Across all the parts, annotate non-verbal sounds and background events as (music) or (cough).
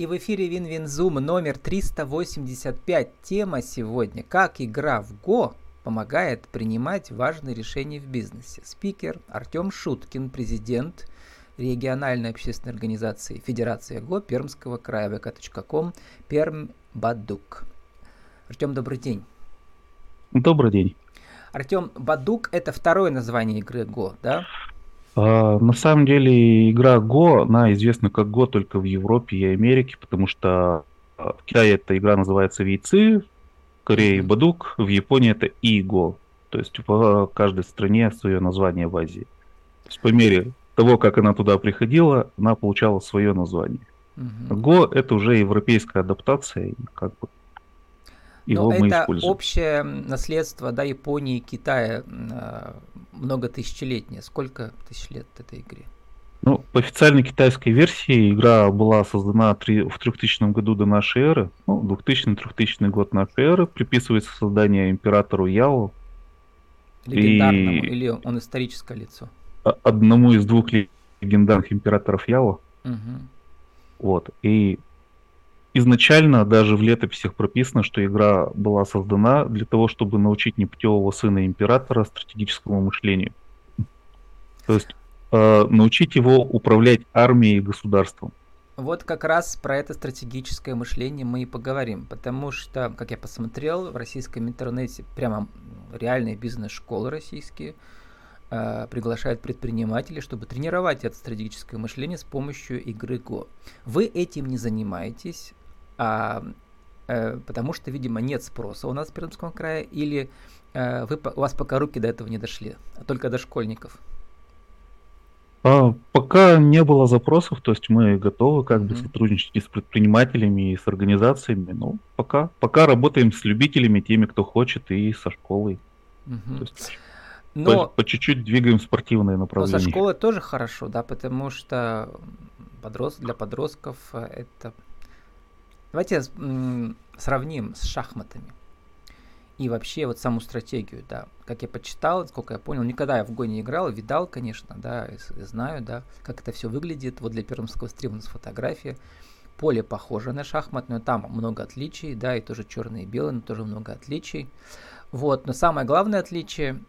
И в эфире Win-Win Zoom номер 385. Тема сегодня «Как игра в Го помогает принимать важные решения в бизнесе». Спикер Артем Шуткин, президент региональной общественной организации Федерация Го Пермского края vk.com permbaduk. Артем, добрый день. Добрый день. Артем, Бадук – это второе название игры Го, да? А, на самом деле игра Go, она известна как Go только в Европе и Америке, потому что а, в Китае эта игра называется Вейцы, в Корее Бадук, в Японии это Иго. То есть в каждой стране свое название в Азии. То есть по мере того, как она туда приходила, она получала свое название. Угу. Go это уже европейская адаптация, как бы его Но мы это используем. общее наследство да, Японии и Китая много тысячелетнее. Сколько тысяч лет этой игре? Ну, по официальной китайской версии игра была создана в 3000 году до нашей эры. Ну, 2000-3000 год нашей эры. Приписывается создание императору Яо. Легендарному, и... или он историческое лицо? Одному из двух легендарных императоров Яо. Угу. Вот. И изначально даже в летописях прописано, что игра была создана для того, чтобы научить непутевого сына императора стратегическому мышлению. То есть э, научить его управлять армией и государством. Вот как раз про это стратегическое мышление мы и поговорим, потому что, как я посмотрел, в российском интернете прямо реальные бизнес-школы российские э, приглашают предпринимателей, чтобы тренировать это стратегическое мышление с помощью игры Go. Вы этим не занимаетесь, а, э, потому что, видимо, нет спроса у нас в Пермском крае, или э, вы, у вас пока руки до этого не дошли, а только до школьников? А, пока не было запросов, то есть мы готовы как mm-hmm. бы сотрудничать и с предпринимателями, и с организациями, но пока, пока работаем с любителями, теми, кто хочет, и со школой. Mm-hmm. То есть но, по, по чуть-чуть двигаем спортивные направления. Но со школы тоже хорошо, да, потому что подрост, для подростков это Давайте сравним с шахматами. И вообще вот саму стратегию, да. Как я почитал, сколько я понял, никогда я в Го не играл, видал, конечно, да, и, и знаю, да, как это все выглядит. Вот для пермского стрима у нас фотография. Поле похоже на шахматное, там много отличий, да, и тоже черное и белое, но тоже много отличий. Вот, но самое главное отличие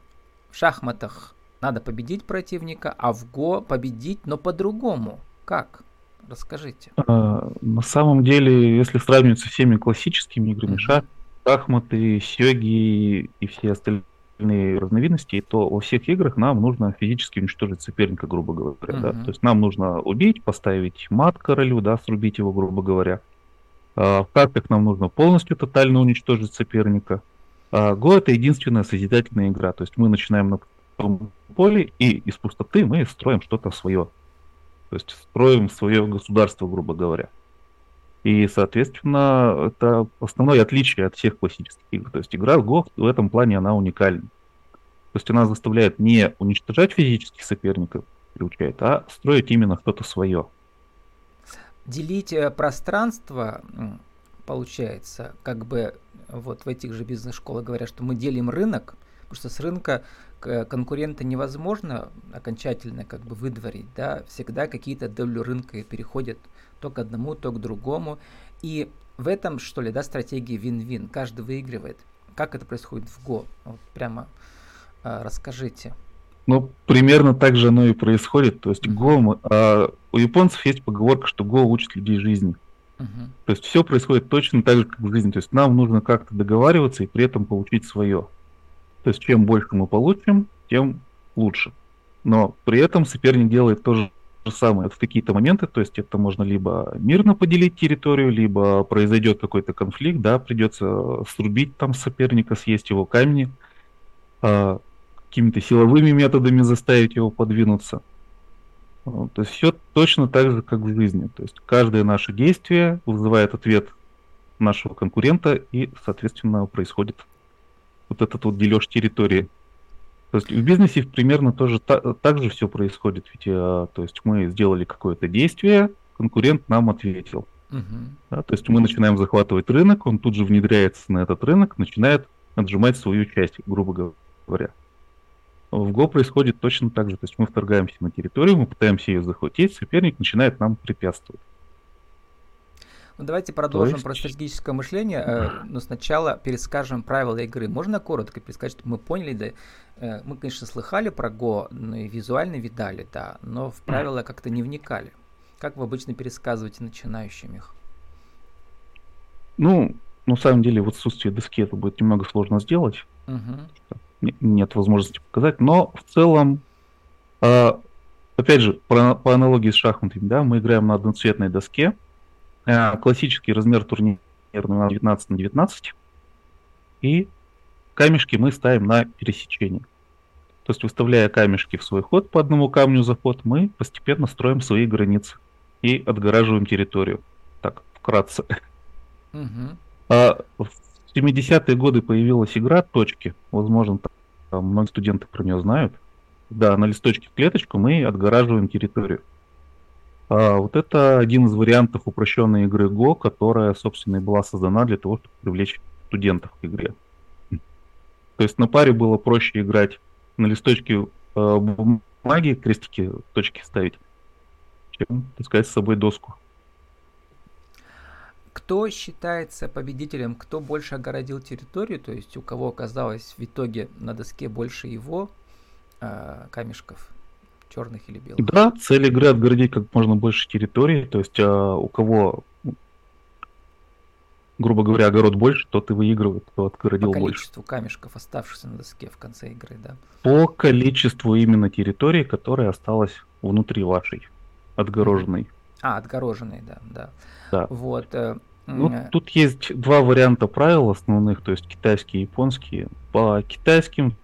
в шахматах надо победить противника, а в Го победить, но по-другому. Как? Расскажите. А, на самом деле, если сравнивать со всеми классическими играми, mm-hmm. шахматы, сёги и все остальные разновидности, то во всех играх нам нужно физически уничтожить соперника, грубо говоря. Mm-hmm. Да? То есть нам нужно убить, поставить мат королю, да, срубить его, грубо говоря. А в картах нам нужно полностью тотально уничтожить соперника. А Го это единственная созидательная игра. То есть мы начинаем на поле, и из пустоты мы строим что-то свое. То есть строим свое государство, грубо говоря. И, соответственно, это основное отличие от всех классических игр. То есть игра в Go в этом плане она уникальна. То есть она заставляет не уничтожать физических соперников, приучает, а строить именно что-то свое. Делить э, пространство, получается, как бы вот в этих же бизнес-школах говорят, что мы делим рынок, потому что с рынка конкурента невозможно окончательно как бы выдворить, да, всегда какие-то доли рынка переходят то к одному, то к другому. И в этом, что ли, да, стратегии вин-вин, каждый выигрывает. Как это происходит в Go? Вот прямо э, расскажите. Ну, примерно так же оно и происходит. То есть Go, а, у японцев есть поговорка, что Go учит людей жизни. Uh-huh. То есть все происходит точно так же, как в жизни. То есть нам нужно как-то договариваться и при этом получить свое. То есть чем больше мы получим, тем лучше. Но при этом соперник делает то же самое в какие-то моменты, то есть это можно либо мирно поделить территорию, либо произойдет какой-то конфликт, да, придется срубить там соперника, съесть его камни, а, какими-то силовыми методами заставить его подвинуться. То есть все точно так же, как в жизни. То есть каждое наше действие вызывает ответ нашего конкурента и, соответственно, происходит вот этот вот дележ территории. То есть в бизнесе примерно тоже та, так же все происходит. Ведь, а, то есть мы сделали какое-то действие, конкурент нам ответил. Uh-huh. Да, то есть мы начинаем захватывать рынок, он тут же внедряется на этот рынок, начинает отжимать свою часть, грубо говоря. В Go происходит точно так же. То есть мы вторгаемся на территорию, мы пытаемся ее захватить, соперник начинает нам препятствовать. Ну, давайте продолжим есть... про стратегическое мышление, э, но сначала перескажем правила игры. Можно коротко пересказать, чтобы мы поняли, да, э, мы, конечно, слыхали про Го, ну и визуально видали, да, но в правила как-то не вникали. Как вы обычно пересказываете начинающим их? Ну, на самом деле, в отсутствии доски это будет немного сложно сделать. Угу. Нет возможности показать, но в целом, э, опять же, по, аналогии с шахматами, да, мы играем на одноцветной доске, классический размер турнира 19 на 19. И камешки мы ставим на пересечение. То есть, выставляя камешки в свой ход по одному камню за ход, мы постепенно строим свои границы и отгораживаем территорию. Так, вкратце. Угу. А в 70-е годы появилась игра «Точки». Возможно, там многие студенты про нее знают. Да, на листочке в клеточку мы отгораживаем территорию. А, вот это один из вариантов упрощенной игры Go, которая, собственно, и была создана для того, чтобы привлечь студентов к игре. То есть на паре было проще играть на листочке э, бумаги, крестики, точки ставить, чем таскать с собой доску. Кто считается победителем, кто больше огородил территорию, то есть у кого оказалось в итоге на доске больше его э, камешков? Черных или белых. Да, цель игры отгородить как можно больше территории. То есть а, у кого, грубо говоря, огород больше, тот и выигрывает, кто отгородил больше. По количеству больше. камешков, оставшихся на доске в конце игры, да. По количеству именно территории, которая осталась внутри вашей отгороженной. А, отгороженной, да, да. Да. Вот. Э, ну, тут есть два варианта правил основных, то есть китайские и японские. По китайским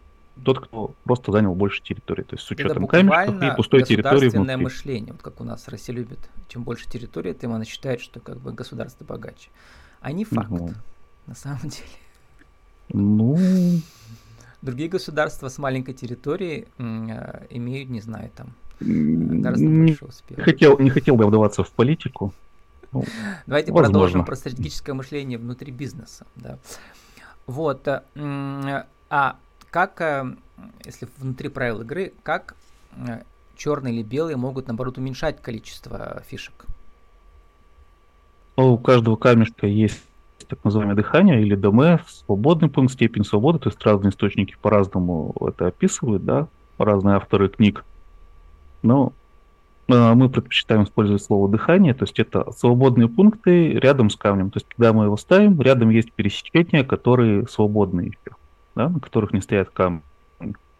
тот, кто просто занял больше территории, то есть с учетом камешков и пустой территории внутри. мышление, вот как у нас Россия любит. Чем больше территории, тем она считает, что как бы государство богаче. А не факт, угу. на самом деле. Ну... Другие государства с маленькой территорией э, имеют, не знаю, там гораздо не больше успеха. Хотел, не хотел бы вдаваться в политику. Ну, Давайте возможно. продолжим про стратегическое мышление внутри бизнеса. Да. Вот. Э, а как, э, если внутри правил игры, как э, черные или белые могут, наоборот, уменьшать количество фишек? У каждого камешка есть так называемое дыхание или ДМ, свободный пункт, степень свободы, то есть разные источники по-разному это описывают, да, разные авторы книг. Но э, мы предпочитаем использовать слово дыхание, то есть это свободные пункты рядом с камнем. То есть когда мы его ставим, рядом есть пересечения, которые свободные еще да, на которых не стоят камни.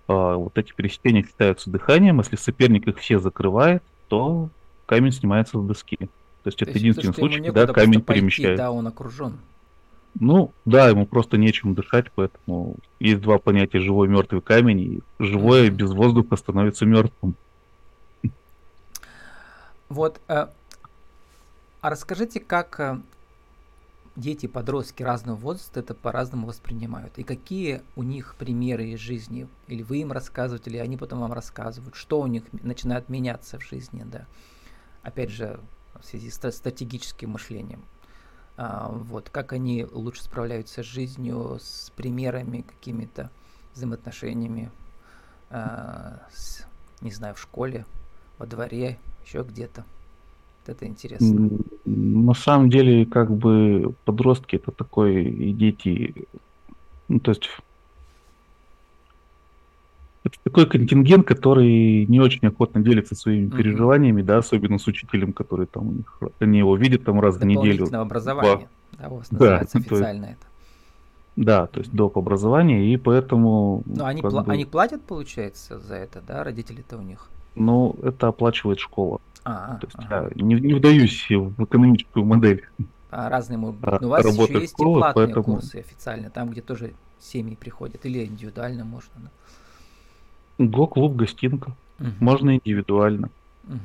А вот эти пересечения считаются дыханием. Если соперник их все закрывает, то камень снимается с доски. То есть то это есть, единственный то, случай, когда камень пойти, перемещается. Да, он окружен. Ну, да, ему просто нечем дышать, поэтому есть два понятия живой и мертвый камень, и живое mm-hmm. без воздуха становится мертвым. Вот, э, а расскажите, как э, дети, подростки разного возраста это по-разному воспринимают. И какие у них примеры из жизни? Или вы им рассказываете, или они потом вам рассказывают, что у них начинает меняться в жизни, да. Опять же, в связи с стратегическим мышлением. А, вот, как они лучше справляются с жизнью, с примерами, какими-то взаимоотношениями, а, с, не знаю, в школе, во дворе, еще где-то. Это интересно. На самом деле, как бы подростки это такой и дети, ну, то есть это такой контингент, который не очень охотно делится своими mm-hmm. переживаниями, да, особенно с учителем, который там у них, они его видят там раз в неделю. образование, да, у вас называется да, (laughs) официально есть, это. Да, то есть доп. образование, и поэтому... Ну, они, пла- бы... они платят, получается, за это, да, родители-то у них? Ну, это оплачивает школа. А, То есть ага. я не, не вдаюсь в экономическую модель. А разные могут быть. Но у вас еще есть школы, и платные поэтому... курсы официально, там, где тоже семьи приходят, или индивидуально можно. Го-клуб, гостинка. Угу. Можно индивидуально. Угу.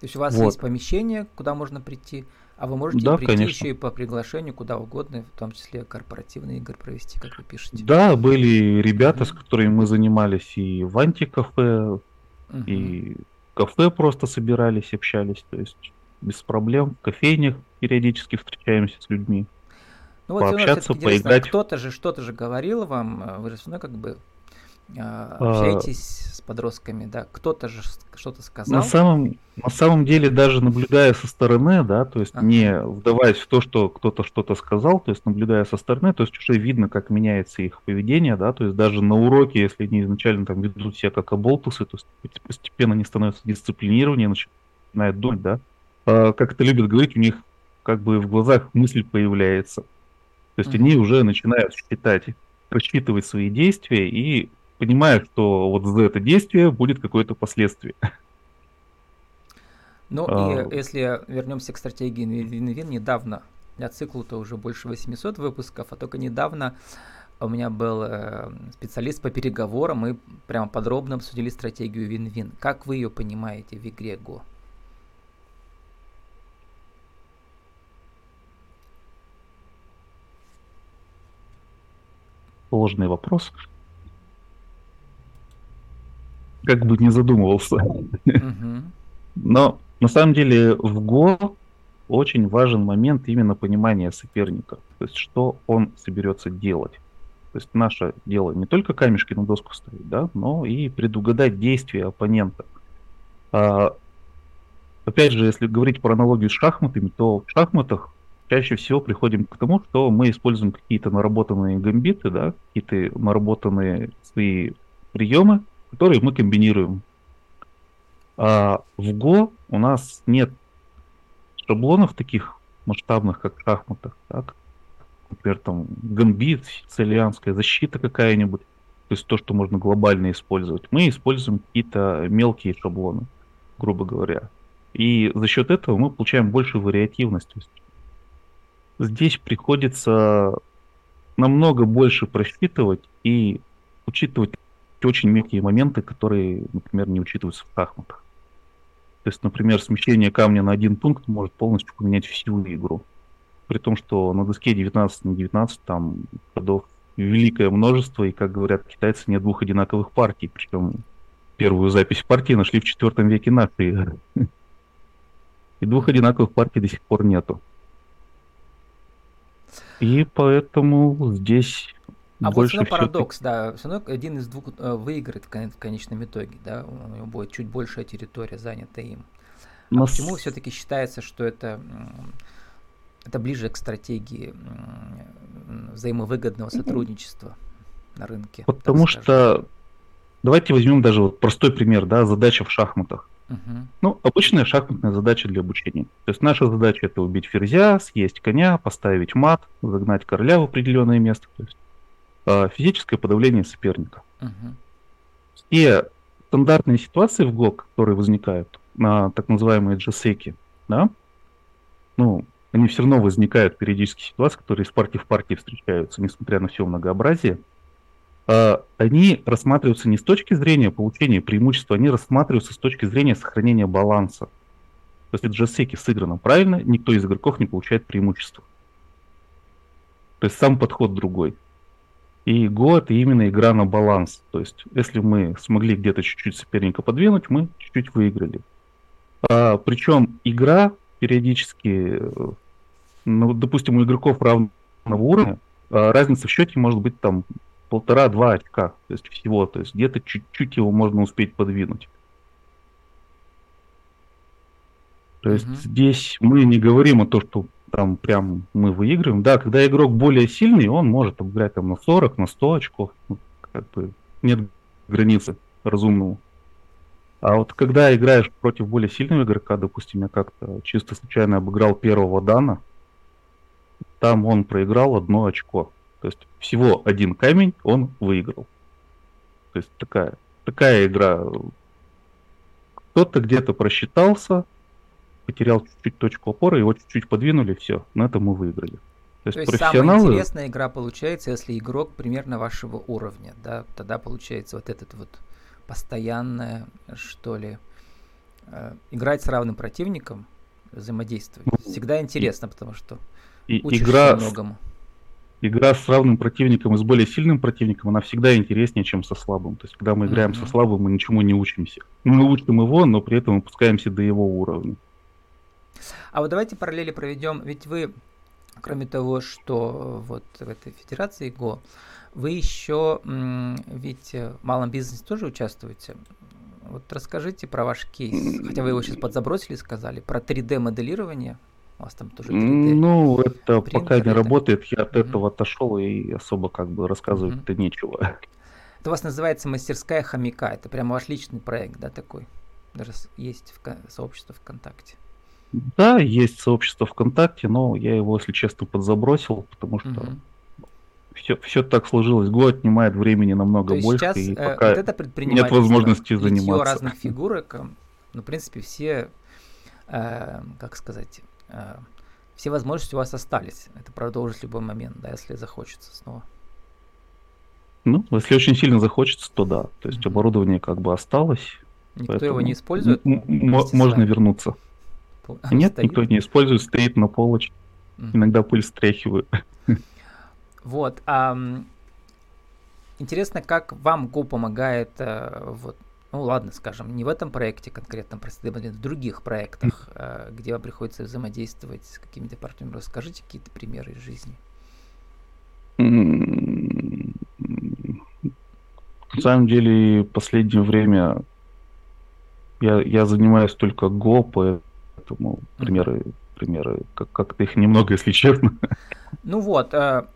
То есть у вас вот. есть помещение, куда можно прийти, а вы можете да, прийти конечно. еще и по приглашению куда угодно, в том числе корпоративные игры провести, как вы пишете. Да, были ребята, с которыми мы занимались и в антикафе, угу. и кафе просто собирались, общались, то есть без проблем. В кофейнях периодически встречаемся с людьми. Ну вот, пообщаться, поиграть. Кто-то же что-то же говорил вам, э, вы же все равно как бы а, общаетесь а, с подростками, да? Кто-то же что-то сказал. На самом, на самом деле, даже наблюдая со стороны, да, то есть ага. не вдаваясь в то, что кто-то что-то сказал, то есть наблюдая со стороны, то есть уже видно, как меняется их поведение, да, то есть даже на уроке, если они изначально там ведут себя как оболтусы, то есть постепенно они становятся дисциплинированнее, начинают думать, да, а, как это любят говорить, у них как бы в глазах мысль появляется. То есть mm-hmm. они уже начинают считать, рассчитывать свои действия и понимают, что вот за это действие будет какое-то последствие. Ну а... и если вернемся к стратегии Вин-Вин, недавно, я циклу-то уже больше 800 выпусков, а только недавно у меня был э, специалист по переговорам, мы прямо подробно обсудили стратегию Вин-Вин. Как вы ее понимаете в игре Go? сложный вопрос. Как бы не задумывался. Но на самом деле в Го очень важен момент именно понимания соперника. То есть что он соберется делать. То есть наше дело не только камешки на доску ставить, да, но и предугадать действия оппонента. А, опять же, если говорить про аналогию с шахматами, то в шахматах чаще всего приходим к тому, что мы используем какие-то наработанные гамбиты, да, какие-то наработанные свои приемы, которые мы комбинируем. А в Go у нас нет шаблонов таких масштабных, как в шахматах, так? например, там гамбит, сицилианская защита какая-нибудь, то есть то, что можно глобально использовать. Мы используем какие-то мелкие шаблоны, грубо говоря. И за счет этого мы получаем. То есть здесь приходится намного больше просчитывать и учитывать очень мелкие моменты, которые, например, не учитываются в шахматах. То есть, например, смещение камня на один пункт может полностью поменять всю игру. При том, что на доске 19 на 19 там ходов великое множество, и, как говорят китайцы, нет двух одинаковых партий. Причем первую запись партии нашли в четвертом веке нашей эры. И двух одинаковых партий до сих пор нету. И поэтому здесь а больше вот все парадокс, да, все равно один из двух э, выиграет в конечном итоге, да, у него будет чуть большая территория занята им. А Но... почему все-таки считается, что это это ближе к стратегии взаимовыгодного сотрудничества на рынке? Потому что давайте возьмем даже вот простой пример, да, задача в шахматах. Ну, обычная шахматная задача для обучения. То есть наша задача это убить ферзя, съесть коня, поставить мат, загнать короля в определенное место. То есть физическое подавление соперника. Угу. Все стандартные ситуации в ГОК, которые возникают на так называемые джесеки, да, ну, они все равно возникают периодически ситуации, которые из партии в партии встречаются, несмотря на все многообразие. А, они рассматриваются не с точки зрения получения преимущества, они рассматриваются с точки зрения сохранения баланса. То есть это джессеки сыграно правильно, никто из игроков не получает преимущество. То есть сам подход другой. И Го это именно игра на баланс. То есть если мы смогли где-то чуть-чуть соперника подвинуть, мы чуть-чуть выиграли. А, причем игра периодически, ну, допустим, у игроков равного уровня, а разница в счете может быть там полтора-два очка, то есть всего, то есть где-то чуть-чуть его можно успеть подвинуть. То есть mm здесь мы не говорим о том, что там прям мы выигрываем. Да, когда игрок более сильный, он может играть там на 40, на 100 очков. Ну, как бы нет границы разумному. А вот когда играешь против более сильного игрока, допустим, я как-то чисто случайно обыграл первого Дана, там он проиграл одно очко. То есть всего один камень он выиграл. То есть такая, такая игра. Кто-то где-то просчитался, потерял чуть-чуть точку опоры, его чуть-чуть подвинули, все, на этом мы выиграли. То есть, То есть профессионалы... самая интересная игра получается, если игрок примерно вашего уровня, да, тогда получается вот этот вот постоянное, что ли, э, играть с равным противником, взаимодействовать. Ну, Всегда интересно, потому что и, игра многому игра с равным противником и с более сильным противником, она всегда интереснее, чем со слабым. То есть, когда мы играем mm-hmm. со слабым, мы ничему не учимся. Мы учим его, но при этом опускаемся до его уровня. А вот давайте параллели проведем. Ведь вы кроме того, что вот в этой федерации ГО, вы еще ведь в малом бизнесе тоже участвуете. Вот расскажите про ваш кейс, хотя вы его сейчас подзабросили, сказали, про 3D-моделирование. У вас там тоже 3D. Ну, это Принтер, пока не это... работает, я от mm этого отошел и особо как бы рассказывать-то mm нечего. Это у вас называется мастерская хомяка, это прямо ваш личный проект, да, такой? Даже есть в сообщество ВКонтакте. Да, есть сообщество ВКонтакте, но я его, если честно, подзабросил, потому что угу. все, все так сложилось. Год отнимает времени намного То больше, сейчас, и э, пока вот это нет возможности заниматься. разных фигурок, э, ну, в принципе, все, э, как сказать, э, все возможности у вас остались. Это продолжить в любой момент, да, если захочется снова. Ну, если очень сильно захочется, то да. То есть mm оборудование как бы осталось. Никто его не использует? Можно вернуться. Они Нет, стоит? никто не использует, стоит на полочке. Mm. Иногда пыль стряхиваю. (laughs) Вот. А, интересно, как вам Go помогает, а, вот, ну ладно, скажем, не в этом проекте конкретно, в других проектах, а, где вам приходится взаимодействовать с какими-то партнерами. Расскажите какие-то примеры из жизни. На самом деле, последнее время я, я занимаюсь только Go, поэтому примеры, примеры как- как-то их немного, если честно. Ну вот, э,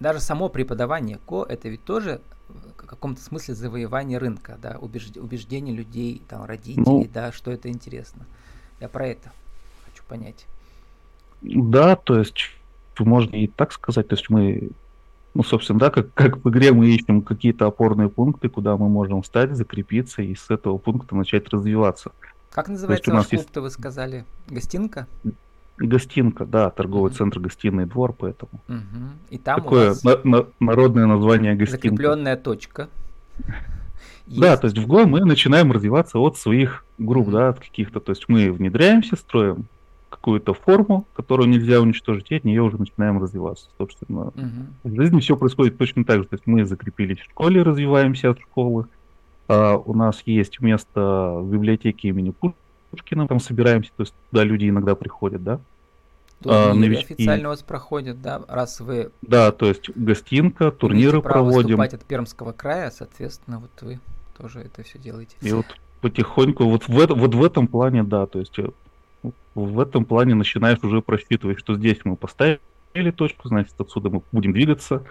даже само преподавание Go это ведь тоже в каком-то смысле завоевание рынка, да, убежд, убеждение людей, там, родителей, ну, да, что это интересно. Я про это хочу понять. Да, то есть можно и так сказать, то есть мы ну, собственно, да, как, как в игре мы ищем какие-то опорные пункты, куда мы можем встать, закрепиться и с этого пункта начать развиваться. Как называется ваш клуб-то, вы сказали? Гостинка? Гостинка, да, торговый угу. центр «Гостиный двор», поэтому. Угу. И там Такое у вас на, на, народное название «Гостинка». Закрепленная точка. (laughs) Есть. Да, то есть в Go мы начинаем развиваться от своих групп, да, от каких-то, то есть мы внедряемся, строим какую-то форму, которую нельзя уничтожить, и от нее уже начинаем развиваться. Собственно, угу. в жизни все происходит точно так же. То есть мы закрепились в школе, развиваемся от школы. А у нас есть место в библиотеке имени Пушкина, там собираемся, то есть туда люди иногда приходят, да. Турниры а, новички. официально у вас проходят, да, раз вы... Да, то есть гостинка, турниры право проводим. выступать от Пермского края, соответственно, вот вы тоже это все делаете. И вот потихоньку, вот в, вот в этом плане, да, то есть э, в этом плане начинаешь уже просчитывать, что здесь мы поставили точку, значит, отсюда мы будем двигаться.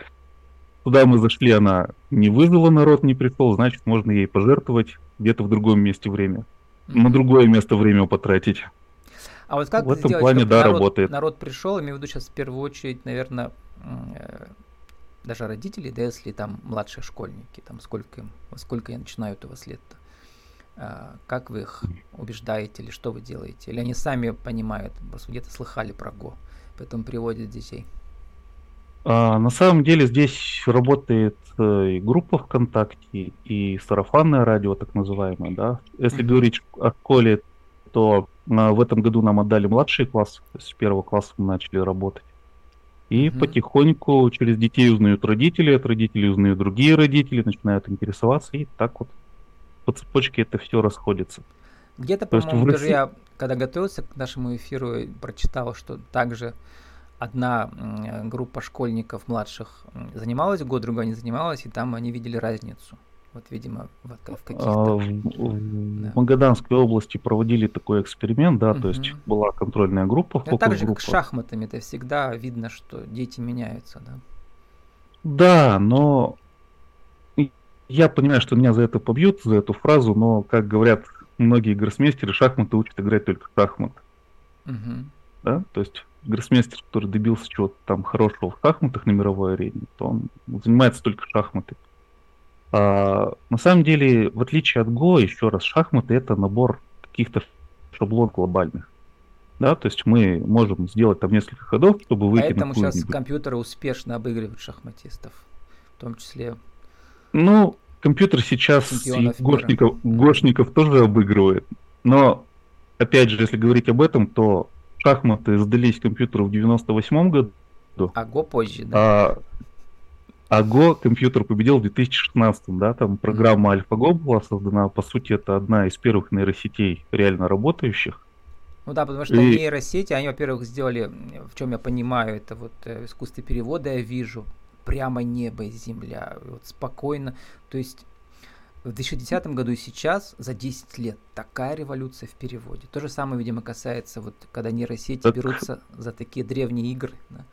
Туда мы зашли, она не вызвала народ, не пришел, значит, можно ей пожертвовать где-то в другом месте время. Mm-hmm. На другое место время потратить. А вот как в этом сделать, плане, да, народ, работает. Народ пришел, имею в виду сейчас в первую очередь, наверное, э, даже родители, да, если там младшие школьники, там сколько им, во сколько я начинаю у вас лет-то? А, как вы их убеждаете или что вы делаете? Или они сами понимают, где-то слыхали про Го, поэтому приводят детей? А, на самом деле здесь работает э, и группа ВКонтакте, и сарафанное радио, так называемое, да. Если mm-hmm. говорить о школе, то а, в этом году нам отдали младший класс, то есть с первого класса мы начали работать. И mm-hmm. потихоньку через детей узнают родители, от родителей узнают другие родители, начинают интересоваться, и так вот по цепочке это все расходится. Где-то, по-моему, даже России... я, когда готовился к нашему эфиру, прочитал, что также одна группа школьников младших занималась год, другая не занималась, и там они видели разницу. Вот, видимо, в, в каких-то... А, в, да. в Магаданской области проводили такой эксперимент, да, угу. то есть была контрольная группа. Это так же, как с шахматами, это всегда видно, что дети меняются, да? Да, но я понимаю, что меня за это побьют, за эту фразу, но, как говорят многие гроссмейстеры, шахматы учат играть только в шахмат. Угу. Да? То есть гроссмейстер, который добился чего-то там хорошего в шахматах на мировой арене, то он занимается только шахматы. А, на самом деле, в отличие от Го, еще раз, шахматы это набор каких-то шаблон глобальных. Да, то есть мы можем сделать там несколько ходов, чтобы выйти Поэтому на сейчас компьютеры успешно обыгрывают шахматистов, в том числе. Ну, компьютер сейчас гошников, гошников тоже обыгрывает. Но, опять же, если говорить об этом, то шахматы сдались компьютеру в 98 году. А Го позже, да? А, а Го компьютер победил в 2016, да, там программа AlphaGo была создана, по сути, это одна из первых нейросетей реально работающих. Ну да, потому что и... нейросети, они, во-первых, сделали, в чем я понимаю, это вот э, искусство перевода я вижу, прямо небо и земля, вот спокойно. То есть в 2010 году и сейчас за 10 лет такая революция в переводе. То же самое, видимо, касается, вот когда нейросети так... берутся за такие древние игры. Да.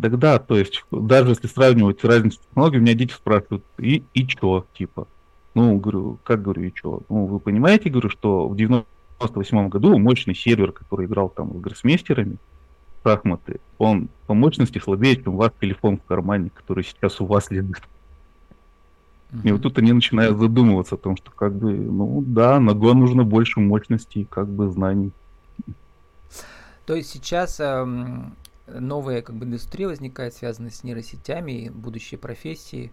Так да, то есть даже если сравнивать разницу технологий, у меня дети спрашивают, и, и что, типа? Ну, говорю, как говорю, и что? Ну, вы понимаете, говорю, что в 98 году мощный сервер, который играл там с гроссмейстерами, шахматы, он по мощности слабее, чем ваш телефон в кармане, который сейчас у вас лежит. Uh-huh. И вот тут они начинают задумываться о том, что как бы, ну да, на Go нужно больше мощности и как бы знаний. То есть сейчас эм, новая как бы индустрия возникает, связанная с нейросетями, будущие профессии,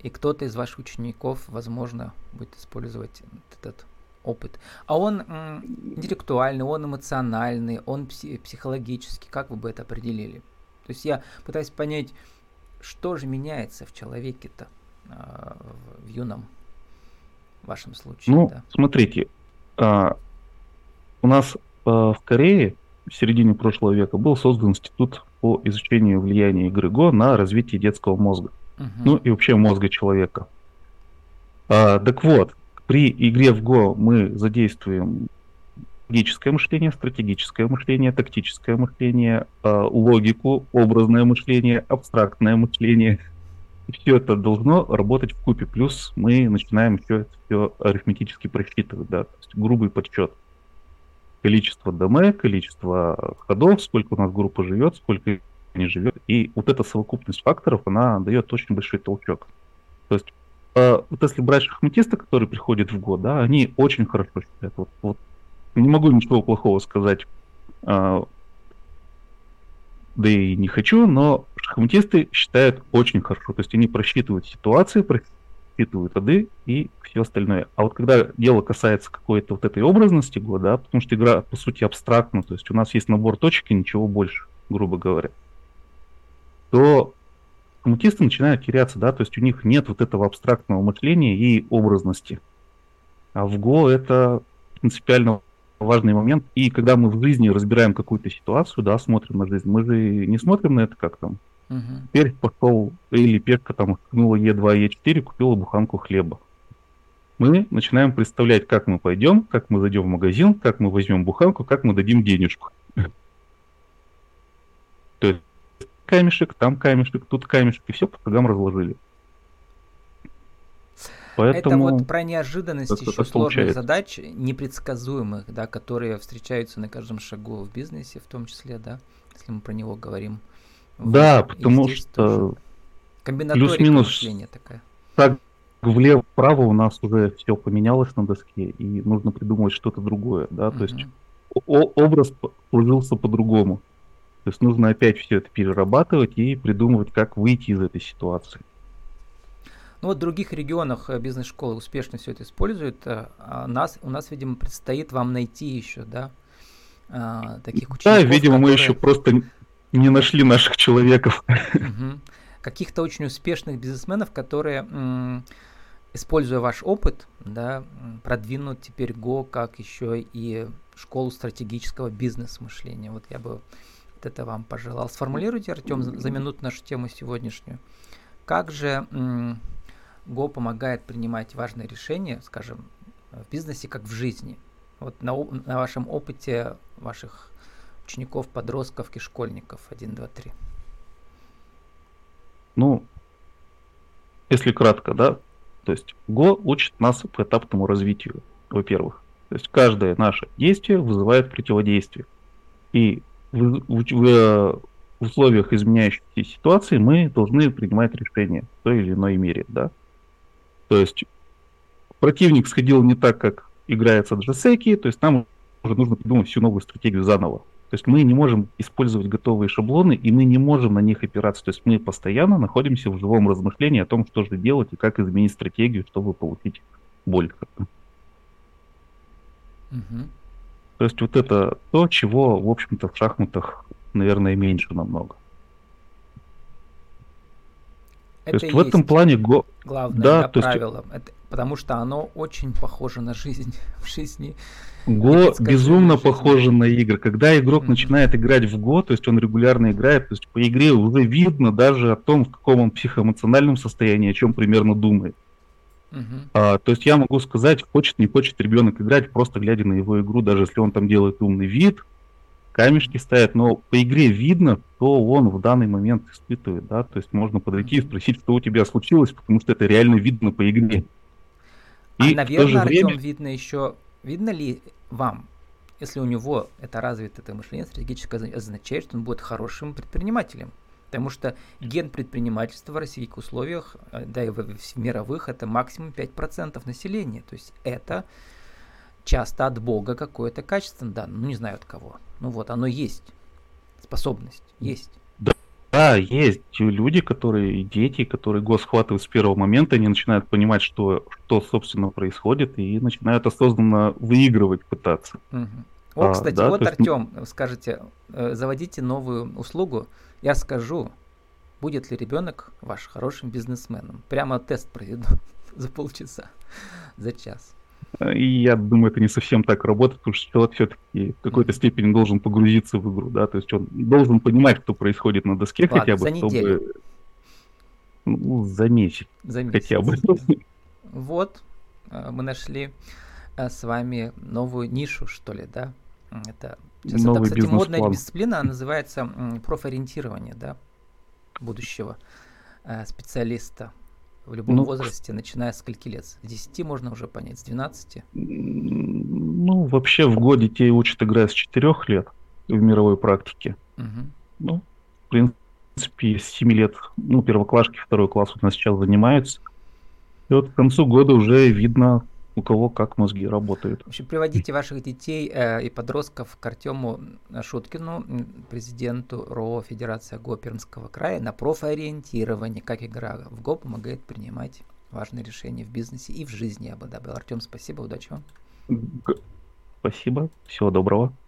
и кто-то из ваших учеников, возможно, будет использовать этот опыт. А он м, интеллектуальный, он эмоциональный, он пси- психологический, как вы бы это определили? То есть я пытаюсь понять, что же меняется в человеке-то э, в, в юном вашем случае. Ну, да? смотрите, э, у нас э, в Корее в середине прошлого века был создан институт по изучению влияния игры Го на развитие детского мозга. Uh-huh. Ну и вообще мозга человека. А, так вот, при игре в Го мы задействуем логическое мышление, стратегическое мышление, тактическое мышление, а, логику, образное мышление, абстрактное мышление. И все это должно работать в купе. Плюс мы начинаем еще все арифметически просчитывать, да, то есть грубый подсчет количество ДМ, количество ходов, сколько у нас группа живет, сколько не живет. И вот эта совокупность факторов, она дает очень большой толчок. То есть, э, вот если брать шахматисты, которые приходят в год, да, они очень хорошо считают. Вот, вот не могу ничего плохого сказать, э, да и не хочу, но шахматисты считают очень хорошо. То есть они просчитывают ситуации, впитывают воды и все остальное. А вот когда дело касается какой-то вот этой образности года, да, потому что игра, по сути, абстрактна, то есть у нас есть набор точек и ничего больше, грубо говоря, то коммутисты начинают теряться, да, то есть у них нет вот этого абстрактного мышления и образности. А в Go это принципиально важный момент. И когда мы в жизни разбираем какую-то ситуацию, да, смотрим на жизнь, мы же не смотрим на это как там Угу. Теперь пошел, или пешка там ткнула Е2, Е4, купила буханку хлеба. Мы начинаем представлять, как мы пойдем, как мы зайдем в магазин, как мы возьмем буханку, как мы дадим денежку. То есть камешек, там камешек, тут камешек, и все по шагам разложили. Поэтому это вот про неожиданность еще сложных получается. задач, непредсказуемых, да, которые встречаются на каждом шагу в бизнесе, в том числе, да, если мы про него говорим. Да, потому что плюс-минус такая. Так влево-вправо у нас уже все поменялось на доске, и нужно придумать что-то другое, да, то есть образ сложился по-другому. То есть нужно опять все это перерабатывать и придумывать, как выйти из этой ситуации. Ну вот в других регионах э, бизнес-школы успешно все это используют. Э, а нас, у нас, видимо, предстоит вам найти еще, да, а, таких учеников. Да, видимо, которые... мы еще просто не нашли наших человеков. Каких-то очень успешных бизнесменов, которые, используя ваш опыт, да, продвинут теперь Go как еще и школу стратегического бизнес-мышления. Вот я бы вот это вам пожелал. Сформулируйте, Артем, за минуту нашу тему сегодняшнюю. Как же Go помогает принимать важные решения, скажем, в бизнесе, как в жизни? Вот на, на вашем опыте ваших учеников, подростков и школьников? 1, 2, 3. Ну, если кратко, да, то есть Go учит нас по этапному развитию, во-первых. То есть каждое наше действие вызывает противодействие. И в, в, в, в условиях изменяющейся ситуации мы должны принимать решения в той или иной мере, да. То есть противник сходил не так, как играется Джасеки, то есть нам уже нужно придумать всю новую стратегию заново. То есть мы не можем использовать готовые шаблоны, и мы не можем на них опираться. То есть мы постоянно находимся в живом размышлении о том, что же делать и как изменить стратегию, чтобы получить больше. Угу. То есть вот это то, чего, в общем-то, в шахматах, наверное, меньше намного. Это то есть в этом плане го... главное да, да, то правило. Есть... Это потому что оно очень похоже на жизнь (laughs) в жизни. Го безумно похоже на игры. Когда игрок mm-hmm. начинает играть в Го, то есть он регулярно играет, то есть по игре уже видно даже о том, в каком он психоэмоциональном состоянии, о чем примерно думает. Uh-huh. А, то есть я могу сказать, хочет, не хочет ребенок играть, просто глядя на его игру, даже если он там делает умный вид, камешки ставит, но по игре видно, что он в данный момент испытывает, да, то есть можно подойти и спросить, что у тебя случилось, потому что это реально видно по игре. А, и наверное, Артем, время... видно еще, видно ли вам, если у него это развито это мышление стратегическое означает, что он будет хорошим предпринимателем. Потому что ген предпринимательства в российских условиях, э, да и в, в мировых, это максимум 5% населения. То есть это часто от Бога какое-то качество, да, ну не знаю от кого. Ну вот, оно есть. Способность есть. Да, есть люди, которые, дети, которые гос схватывают с первого момента, они начинают понимать, что, что собственно происходит, и начинают осознанно выигрывать пытаться. Угу. О, а, кстати, да, вот, есть... Артем, скажите, э, заводите новую услугу, я скажу, будет ли ребенок ваш хорошим бизнесменом. Прямо тест проведу (laughs) за полчаса, за час. И я думаю, это не совсем так работает, потому что человек все-таки в какой-то степени должен погрузиться в игру, да, то есть он должен понимать, что происходит на доске Ладно, хотя бы, за чтобы... Ну, за месяц. За месяц. Хотя бы. (laughs) Вот, э, мы нашли э, с вами новую нишу, что ли, да? Это сейчас Новый это, кстати, модная дисциплина, называется профориентирование, да, будущего э, специалиста в любом ну, возрасте, начиная с скольки лет? С 10 можно уже понять, с 12? Ну, вообще в год детей учат играть с 4 лет в мировой практике. Угу. Ну, в принципе, с 7 лет, ну, первоклашки, второй класс у нас сейчас занимаются. И вот к концу года уже видно, у кого как мозги работают. В общем, приводите ваших детей э, и подростков к Артему Шуткину, президенту РО Федерация ГО Пермского края, на профориентирование, как игра в ГО помогает принимать важные решения в бизнесе и в жизни, я бы добавил. Артем, спасибо, удачи вам. Спасибо, всего доброго.